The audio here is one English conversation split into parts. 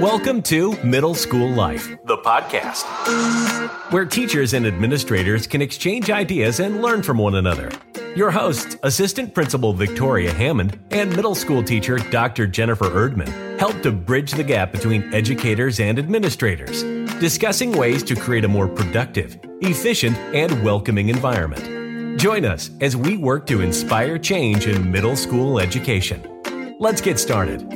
Welcome to Middle School Life, the podcast, where teachers and administrators can exchange ideas and learn from one another. Your hosts, Assistant Principal Victoria Hammond and Middle School teacher Dr. Jennifer Erdman, help to bridge the gap between educators and administrators, discussing ways to create a more productive, efficient, and welcoming environment. Join us as we work to inspire change in middle school education. Let's get started.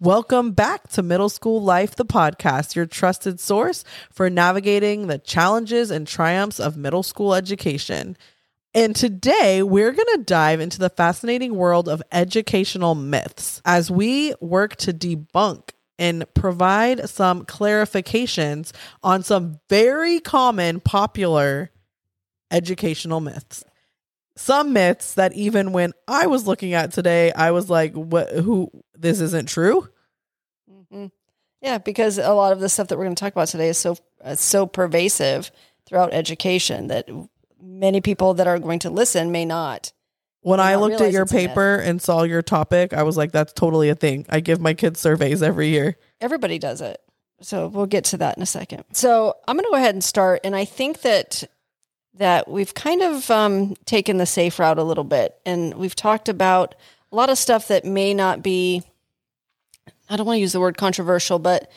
Welcome back to Middle School Life, the podcast, your trusted source for navigating the challenges and triumphs of middle school education. And today we're going to dive into the fascinating world of educational myths as we work to debunk and provide some clarifications on some very common, popular educational myths. Some myths that even when I was looking at today, I was like, "What? Who? This isn't true." Mm-hmm. Yeah, because a lot of the stuff that we're going to talk about today is so uh, so pervasive throughout education that many people that are going to listen may not. When may I not looked at your it's a myth. paper and saw your topic, I was like, "That's totally a thing." I give my kids surveys every year. everybody does it. So we'll get to that in a second. So I'm going to go ahead and start, and I think that that we've kind of um, taken the safe route a little bit, and we've talked about a lot of stuff that may not be. I don't want to use the word controversial, but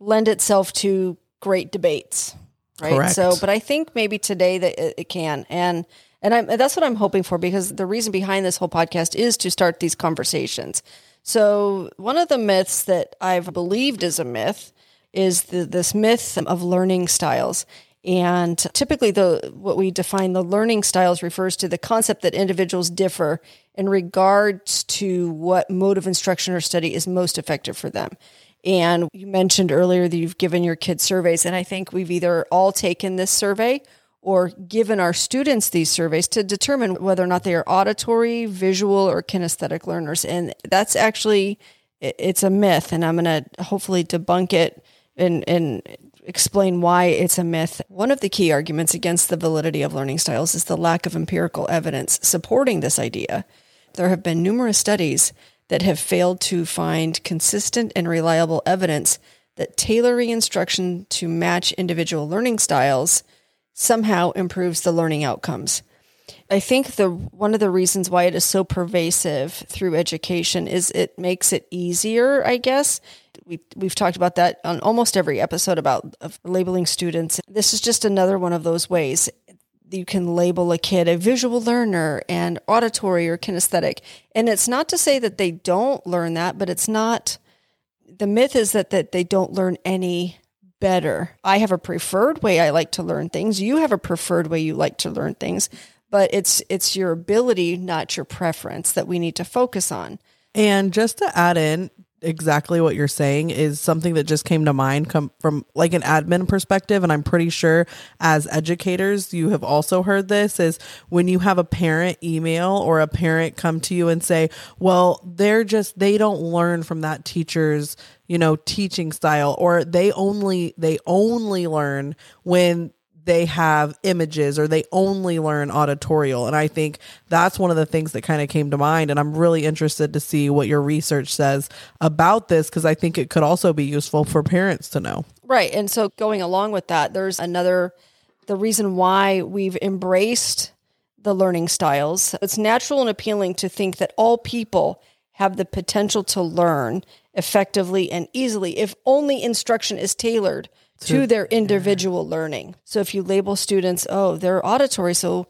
lend itself to great debates, right? Correct. So, but I think maybe today that it, it can, and and I'm, that's what I'm hoping for because the reason behind this whole podcast is to start these conversations. So, one of the myths that I've believed is a myth is the, this myth of learning styles. And typically, the what we define the learning styles refers to the concept that individuals differ in regards to what mode of instruction or study is most effective for them. And you mentioned earlier that you've given your kids surveys, and I think we've either all taken this survey or given our students these surveys to determine whether or not they are auditory, visual, or kinesthetic learners. And that's actually it's a myth, and I'm going to hopefully debunk it and and explain why it's a myth. One of the key arguments against the validity of learning styles is the lack of empirical evidence supporting this idea. There have been numerous studies that have failed to find consistent and reliable evidence that tailoring instruction to match individual learning styles somehow improves the learning outcomes. I think the one of the reasons why it is so pervasive through education is it makes it easier, I guess. We we've talked about that on almost every episode about labeling students. This is just another one of those ways you can label a kid a visual learner and auditory or kinesthetic. And it's not to say that they don't learn that, but it's not the myth is that that they don't learn any better. I have a preferred way I like to learn things. You have a preferred way you like to learn things, but it's it's your ability, not your preference that we need to focus on. And just to add in exactly what you're saying is something that just came to mind come from like an admin perspective and I'm pretty sure as educators you have also heard this is when you have a parent email or a parent come to you and say, "Well, they're just they don't learn from that teacher's, you know, teaching style or they only they only learn when they have images or they only learn auditorial. And I think that's one of the things that kind of came to mind. And I'm really interested to see what your research says about this because I think it could also be useful for parents to know. Right. And so going along with that, there's another the reason why we've embraced the learning styles. It's natural and appealing to think that all people have the potential to learn effectively and easily if only instruction is tailored to, their individual learning. So if you label students, oh, they're auditory, so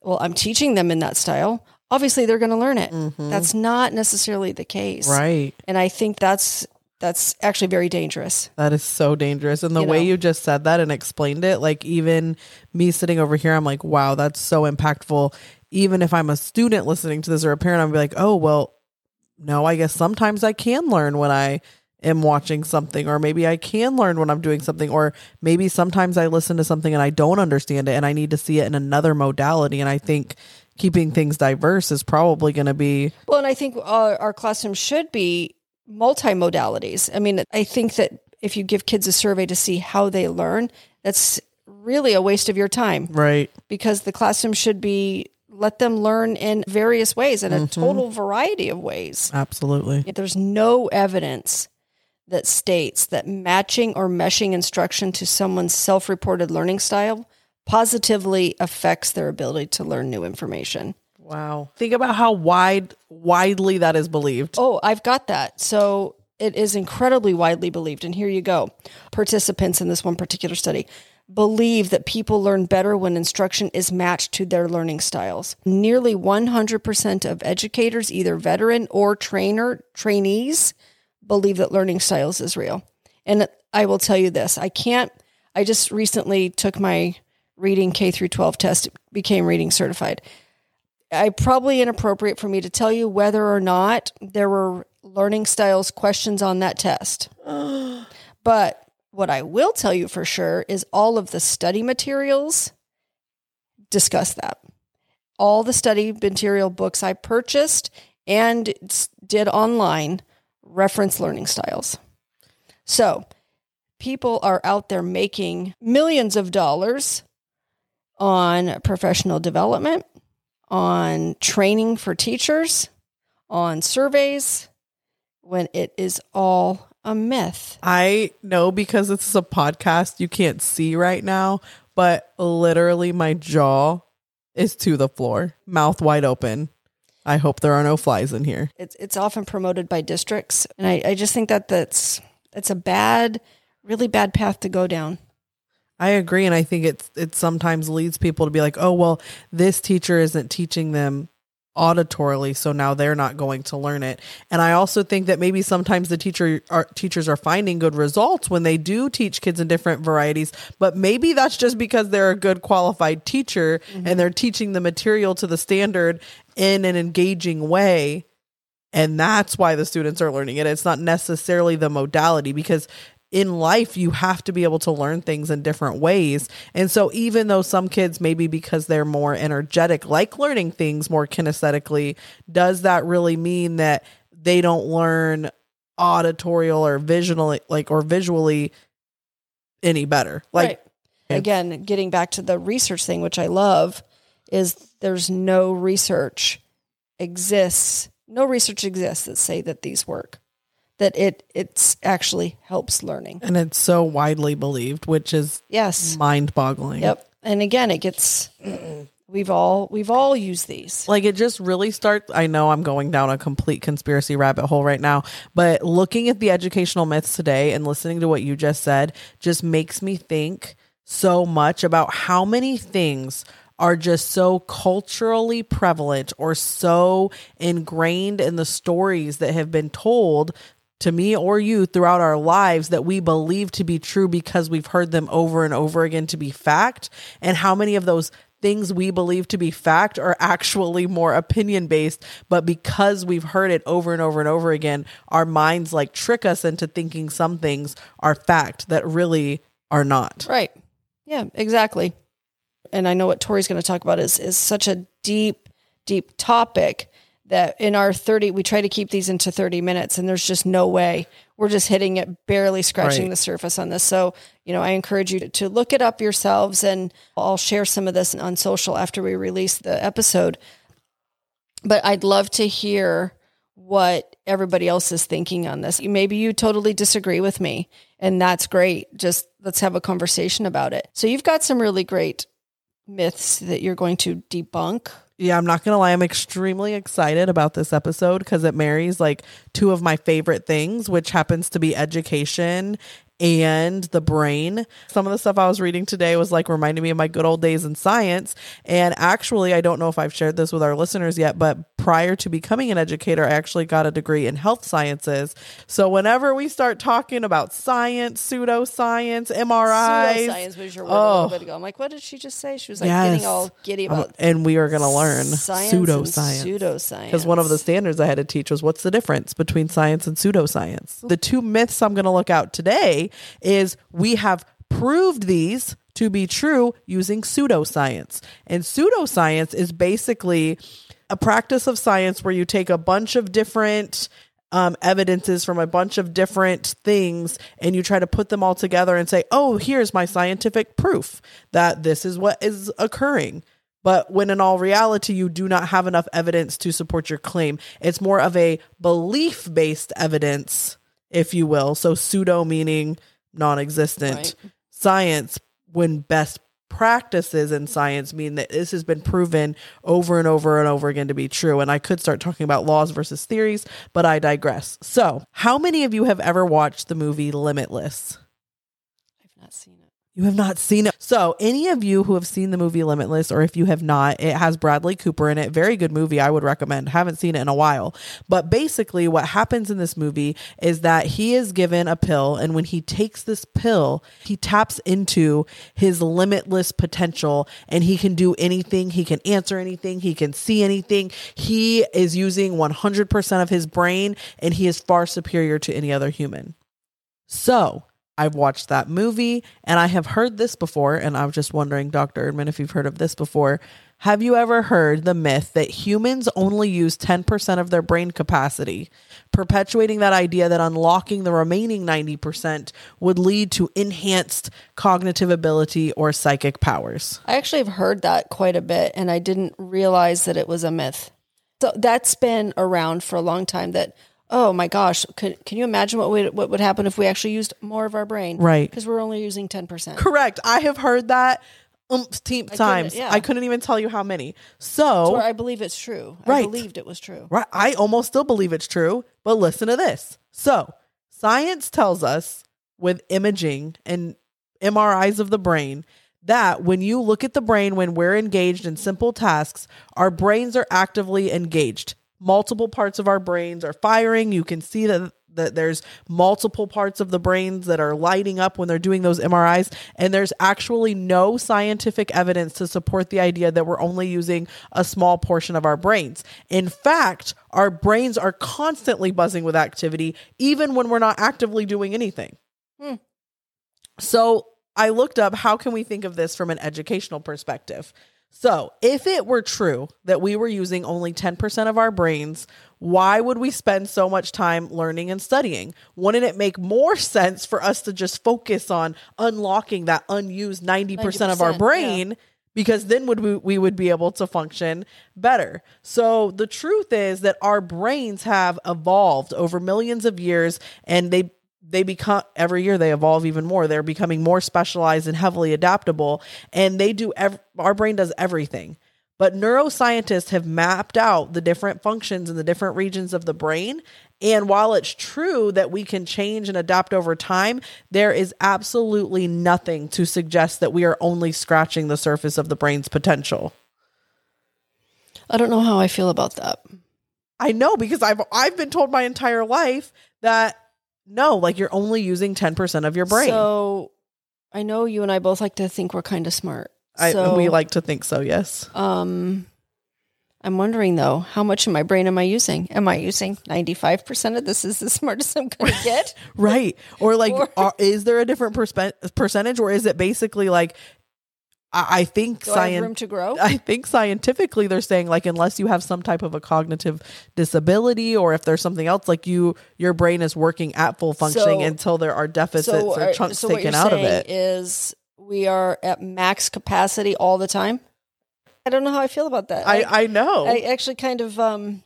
well, I'm teaching them in that style. Obviously, they're going to learn it. Mm-hmm. That's not necessarily the case. Right. And I think that's that's actually very dangerous. That is so dangerous. And the You way know. you just said that and explained it, like even me sitting over here, I'm like, wow, that's so impactful. Even if I'm a student listening to this or a parent, I'm like, oh, well, no, I guess sometimes I can learn when I am watching something, or maybe I can learn when I'm doing something, or maybe sometimes I listen to something and I don't understand it and I need to see it in another modality. And I think keeping things diverse is probably going to be Well, and I think our, our classroom should be multimodalities. I mean, I think that if you give kids a survey to see how they learn, that's really a waste of your time right. because the classroom should be let them learn in various ways, in a mm-hmm. total variety of ways. Absolutely. There's no evidence that states that matching or meshing instruction to someone's self reported learning style positively affects their ability to learn new information. Wow. Think about how wide widely that is believed. Oh, I've got that. So it is incredibly widely believed. And here you go. Participants in this one particular study believe that people learn better when instruction is matched to their learning styles. Nearly 100% of educators, either veteran or trainer trainees, believe that learning styles is real. And I will tell you this, I can't I just recently took my reading K through 12 test, became reading certified. I probably inappropriate for me to tell you whether or not there were learning styles questions on that test. but what I will tell you for sure is all of the study materials discuss that. All the study material books I purchased and did online reference learning styles. So, people are out there making millions of dollars on professional development, on training for teachers, on surveys, when it is all a myth. I know because this is a podcast you can't see right now, but literally my jaw is to the floor, mouth wide open. I hope there are no flies in here. It's it's often promoted by districts, and I, I just think that that's it's a bad, really bad path to go down. I agree, and I think it's it sometimes leads people to be like, oh well, this teacher isn't teaching them auditorily so now they're not going to learn it. And i also think that maybe sometimes the teacher our teachers are finding good results when they do teach kids in different varieties but maybe that's just because they're a good qualified teacher mm-hmm. and they're teaching the material to the standard in an engaging way. And that's why the students are learning it. It's not necessarily the modality because in life you have to be able to learn things in different ways. And so even though some kids maybe because they're more energetic like learning things more kinesthetically, does that really mean that they don't learn auditorial or visually like or visually any better? Like right. again, getting back to the research thing which I love is there's no research exists, no research exists that say that these work that it it's actually helps learning. And it's so widely believed, which is yes, mind-boggling. Yep. And again, it gets we've all we've all used these. Like it just really starts I know I'm going down a complete conspiracy rabbit hole right now, but looking at the educational myths today and listening to what you just said just makes me think so much about how many things are just so culturally prevalent or so ingrained in the stories that have been told to me or you throughout our lives that we believe to be true because we've heard them over and over again to be fact, and how many of those things we believe to be fact are actually more opinion based, but because we've heard it over and over and over again, our minds like trick us into thinking some things are fact that really are not. Right. Yeah, exactly. And I know what Tori's going to talk about is is such a deep, deep topic that in our 30 we try to keep these into 30 minutes and there's just no way. We're just hitting it barely scratching right. the surface on this. So you know i encourage you to, to, look it up yourselves and i'll share some of this on social after we release the episode. But i'd love to hear what everybody else is thinking on this. Maybe you totally disagree with me and that's great. Just let's have a conversation about it. So you've got some really great myths that you're going to debunk yeah, I'm not gonna lie, I'm extremely excited about this episode because it marries like two of my favorite things, which happens to be education and the brain. Some of the stuff I was reading today was like reminding me of my good old days in science. And actually, I don't know if I've shared this with our listeners yet, but prior to becoming an educator, I actually got a degree in health sciences. So whenever we start talking about science, pseudoscience, pseudoscience was your word oh, a little bit ago. I'm like, what did she just say? She was like yes. getting all giddy about. Um, and we are going to learn pseudoscience. Pseudoscience. Because one of the standards I had to teach was what's the difference between science and pseudoscience. The two myths I'm going to look out today is we have proved these to be true using pseudoscience. And pseudoscience is basically a practice of science where you take a bunch of different um, evidences from a bunch of different things and you try to put them all together and say, oh, here's my scientific proof that this is what is occurring. But when in all reality, you do not have enough evidence to support your claim. It's more of a belief based evidence, if you will. So pseudo meaning non existent. Right. Science, when best practices in science mean that this has been proven over and over and over again to be true. And I could start talking about laws versus theories, but I digress. So, how many of you have ever watched the movie Limitless? I've not seen it. You have not seen it. So, any of you who have seen the movie Limitless, or if you have not, it has Bradley Cooper in it. Very good movie. I would recommend. Haven't seen it in a while. But basically, what happens in this movie is that he is given a pill, and when he takes this pill, he taps into his limitless potential and he can do anything. He can answer anything. He can see anything. He is using 100% of his brain, and he is far superior to any other human. So, I've watched that movie and I have heard this before. And I was just wondering, Dr. Erdman, if you've heard of this before. Have you ever heard the myth that humans only use 10% of their brain capacity, perpetuating that idea that unlocking the remaining 90% would lead to enhanced cognitive ability or psychic powers? I actually have heard that quite a bit, and I didn't realize that it was a myth. So that's been around for a long time. That oh my gosh, can can you imagine what would what would happen if we actually used more of our brain? Right. because we're only using ten percent. Correct. I have heard that umpteen times. yeah. I couldn't even tell you how many. So, Or I believe it's true. I Right. believed it was true. Right. I almost still believe it's true, but listen to this. So, science tells us with imaging and MRIs of the brain that when you look at the brain when we're engaged in simple tasks, our brains are actively engaged. Multiple parts of our brains are firing. You can see that that there's multiple parts of the brains that are lighting up when they're doing those MRIs and there's actually no scientific evidence to support the idea that we're only using a small portion of our brains. In fact, our brains are constantly buzzing with activity even when we're not actively doing anything. Hmm. So, I looked up how can we think of this from an educational perspective. So, if it were true that we were using only 10% of our brains, why would we spend so much time learning and studying? Wouldn't it make more sense for us to just focus on unlocking that unused 90%, of our 90%, yeah. brain? Because then would we, we would be able to function better. So the truth is that our brains have evolved over millions of years and they they become every year they evolve even more. They're becoming more specialized and heavily adaptable and they do ev- our brain does everything. But neuroscientists have mapped out the different functions in the different regions of the brain and while it's true that we can change and adapt over time there is absolutely nothing to suggest that we are only scratching the surface of the brain's potential. I don't know how I feel about that. I know because I've I've been told my entire life that no, like you're only using 10% of your brain. So I know you and I both like to think we're kind of smart. I, so, we like to think so, yes. Um, I'm wondering though, how much of my brain am I using? Am I using 95% of this? Is the smartest I'm going to get? Right. Or like Or- are, is there a different perspe- percentage or is it basically like I, I think Do I have room science to grow? I think scientifically they're saying like unless you have some type of a cognitive disability or if there's something else like you your brain is working at full functioning So- until there are deficits or are- chunks so taken out of it. Is we are at max capacity all the time? I don't know how I feel about that. I I know. I actually kind of um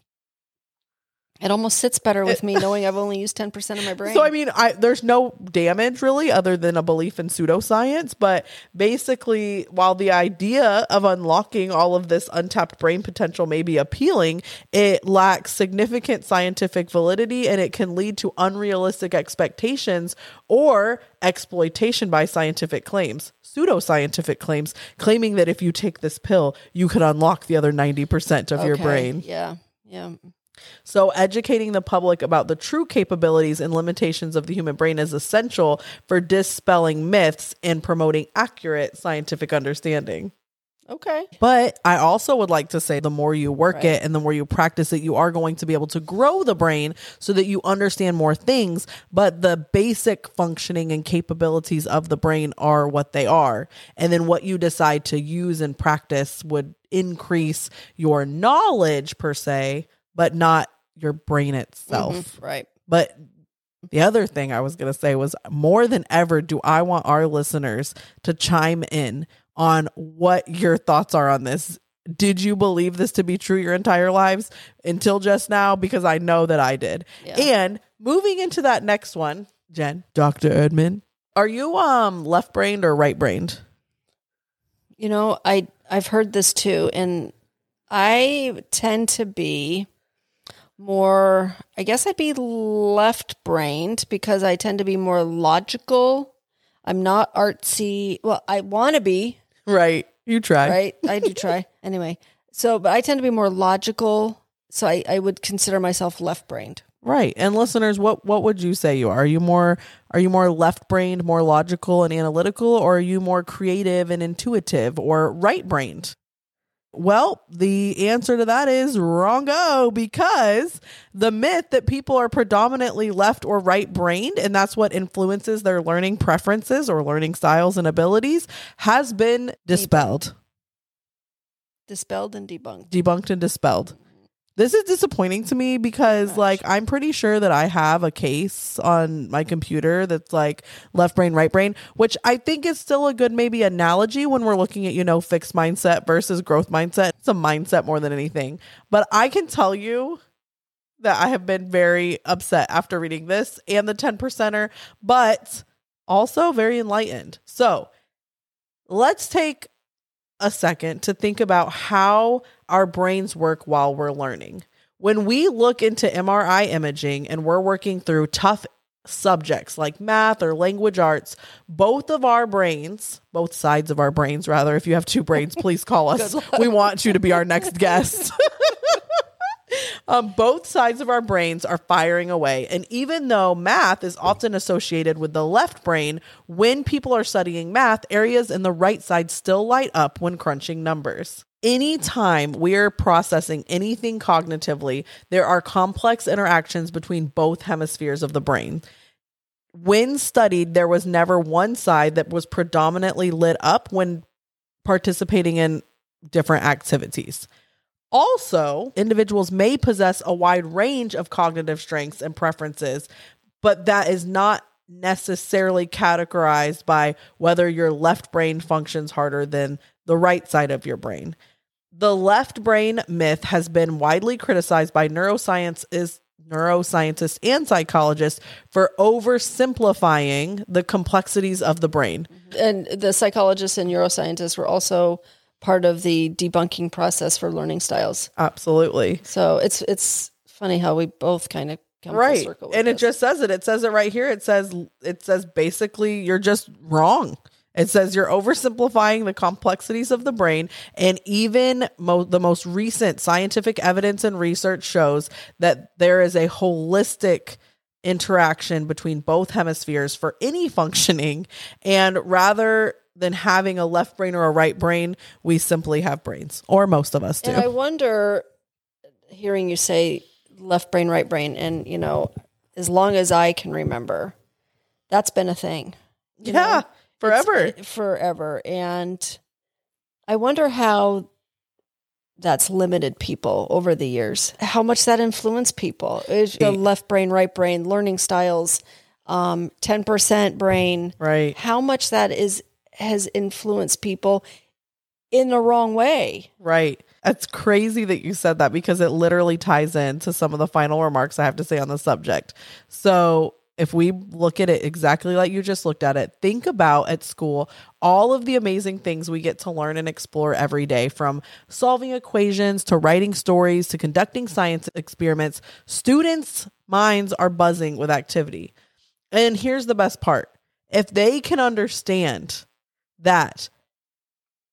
it almost sits better with me knowing I've only used 10% of my brain. So I mean, I there's no damage really other than a belief in pseudoscience, but basically while the idea of unlocking all of this untapped brain potential may be appealing, it lacks significant scientific validity and it can lead to unrealistic expectations or exploitation by scientific claims. Pseudoscientific claims claiming that if you take this pill, you could unlock the other 90% of your brain. Yeah. Yeah. So, educating the public about the true capabilities and limitations of the human brain is essential for dispelling myths and promoting accurate scientific understanding. Okay. But I also would like to say the more you work Right. it and the more you practice it, you are going to be able to grow the brain so that you understand more things. But the basic functioning and capabilities of the brain are what they are. And then what you decide to use and practice would increase your knowledge per se, but not your brain itself. Mhm, Right. But the other thing I was going to say was more than ever do I want our listeners to chime in on what your thoughts are on this. did you believe this to be true your entire lives until just now? Because I know that I did. Yeah. And moving into that next one, Jen, Dr. Erdman, are you um left brained or right brained? You know, I I've heard this too, and I tend to be more. I guess I'd be left brained because I tend to be more logical. I'm not artsy. Well, I want to be Right. You try. right. I do try anyway. So, but I tend to be more logical. So I, I would consider myself left brained. Right. And listeners, what what would you say you are? Are you more are you more left-brained, more logical and analytical or are you more creative and intuitive or right-brained? Well, the answer to that is wrongo because the myth that people are predominantly left or right brained and that's what influences their learning preferences or learning styles and abilities has been dispelled, Dispelled and debunked. debunked and dispelled. This is disappointing to me because like I'm pretty sure that I have a case on my computer that's like left brain right brain, which I think is still a good maybe analogy when we're looking at, you know, fixed mindset versus growth mindset. It's a mindset more than anything. But I can tell you that I have been very upset after reading this and the 10 percenter, but also very enlightened. So let's take a second to think about how our brains work while we're learning. When we look into MRI imaging and we're working through tough subjects like math or language arts, both of our brains, both sides of our brains, rather, if you have two brains, please call us. We want you to be our next guest. Um, both sides of our brains are firing away. And even though math is often associated with the left brain, when people are studying math, areas in the right side still light up when crunching numbers. Anytime we're processing anything cognitively, there are complex interactions between both hemispheres of the brain. When studied, there was never one side that was predominantly lit up when participating in different activities. Also, individuals may possess a wide range of cognitive strengths and preferences, but that is not necessarily categorized by whether your left brain functions harder than the right side of your brain. The left brain myth has been widely criticized by neuroscience is neuroscientists and psychologists for oversimplifying the complexities of the brain. And the psychologists and neuroscientists were also part of the debunking process for learning styles. Absolutely. So it's it's funny how we both kind of come full right and it this. just says it it says it right here it says it says basically you're just wrong it says you're oversimplifying the complexities of the brain and even mo- the most recent scientific evidence and research shows that there is a holistic interaction between both hemispheres for any functioning and rather than having a left brain or a right brain we simply have brains or most of us do And I wonder, hearing you say left brain, right brain, and you know, as long as I can remember, that's been a thing. you know? yeah forever It's- forever. And I wonder how that's limited people over the years. How much that influenced people. Is the left brain, right brain, learning styles, um, 10% brain. right How much that is has influenced people in the wrong way. Right. It's crazy that you said that because it literally ties into some of the final remarks I have to say on the subject. So, if we look at it exactly like you just looked at it, think about at school all of the amazing things we get to learn and explore every day from solving equations to writing stories to conducting science experiments. Students' minds are buzzing with activity. And here's the best part if they can understand that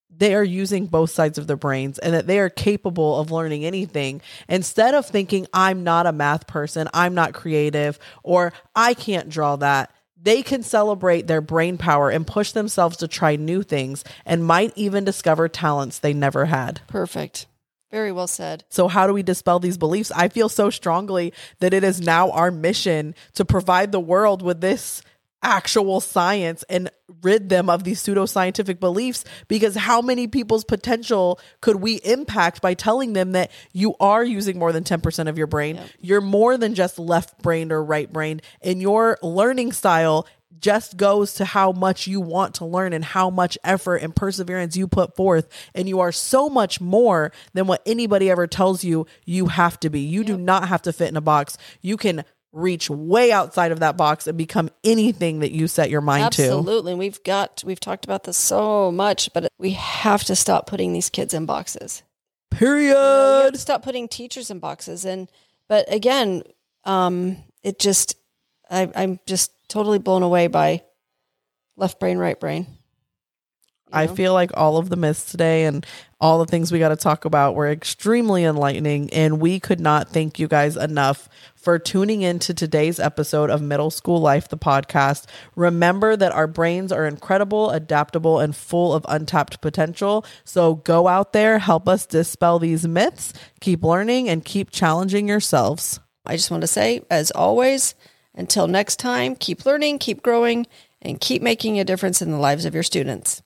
they are using both sides of their brains and that they are capable of learning anything instead of thinking i'm not a math person i'm not creative or i can't draw that they can celebrate their brain power and push themselves to try new things and might even discover talents they never had Perfect. Very well said. so, how do we dispel these beliefs? I feel so strongly that it is now our mission to provide the world with this actual science and rid them of these pseudoscientific beliefs because how many people's potential could we impact by telling them that you are using more than 10% of your brain you're more than just left brained or right brained and your learning style just goes to how much you want to learn and how much effort and perseverance you put forth. And you are so much more than what anybody ever tells you you have to be. You do not have to fit in a box. You can reach way outside of that box and become anything that you set your mind to. Absolutely. We've got, we've talked about this so much, but we have to stop putting these kids in boxes. Period. to stop putting teachers in boxes. And, but again, um, it just, I, I'm just totally blown away by left brain, right brain. You I feel like all of the myths today and all the things we got to talk about were extremely enlightening. And we could not thank you guys enough for tuning in to today's episode of Middle School Life, the podcast. Remember that our brains are incredible, adaptable, and full of untapped potential. So go out there, help us dispel these myths, keep learning, and keep challenging yourselves. I just want to say, as always, until next time, keep learning, keep growing, and keep making a difference in the lives of your students.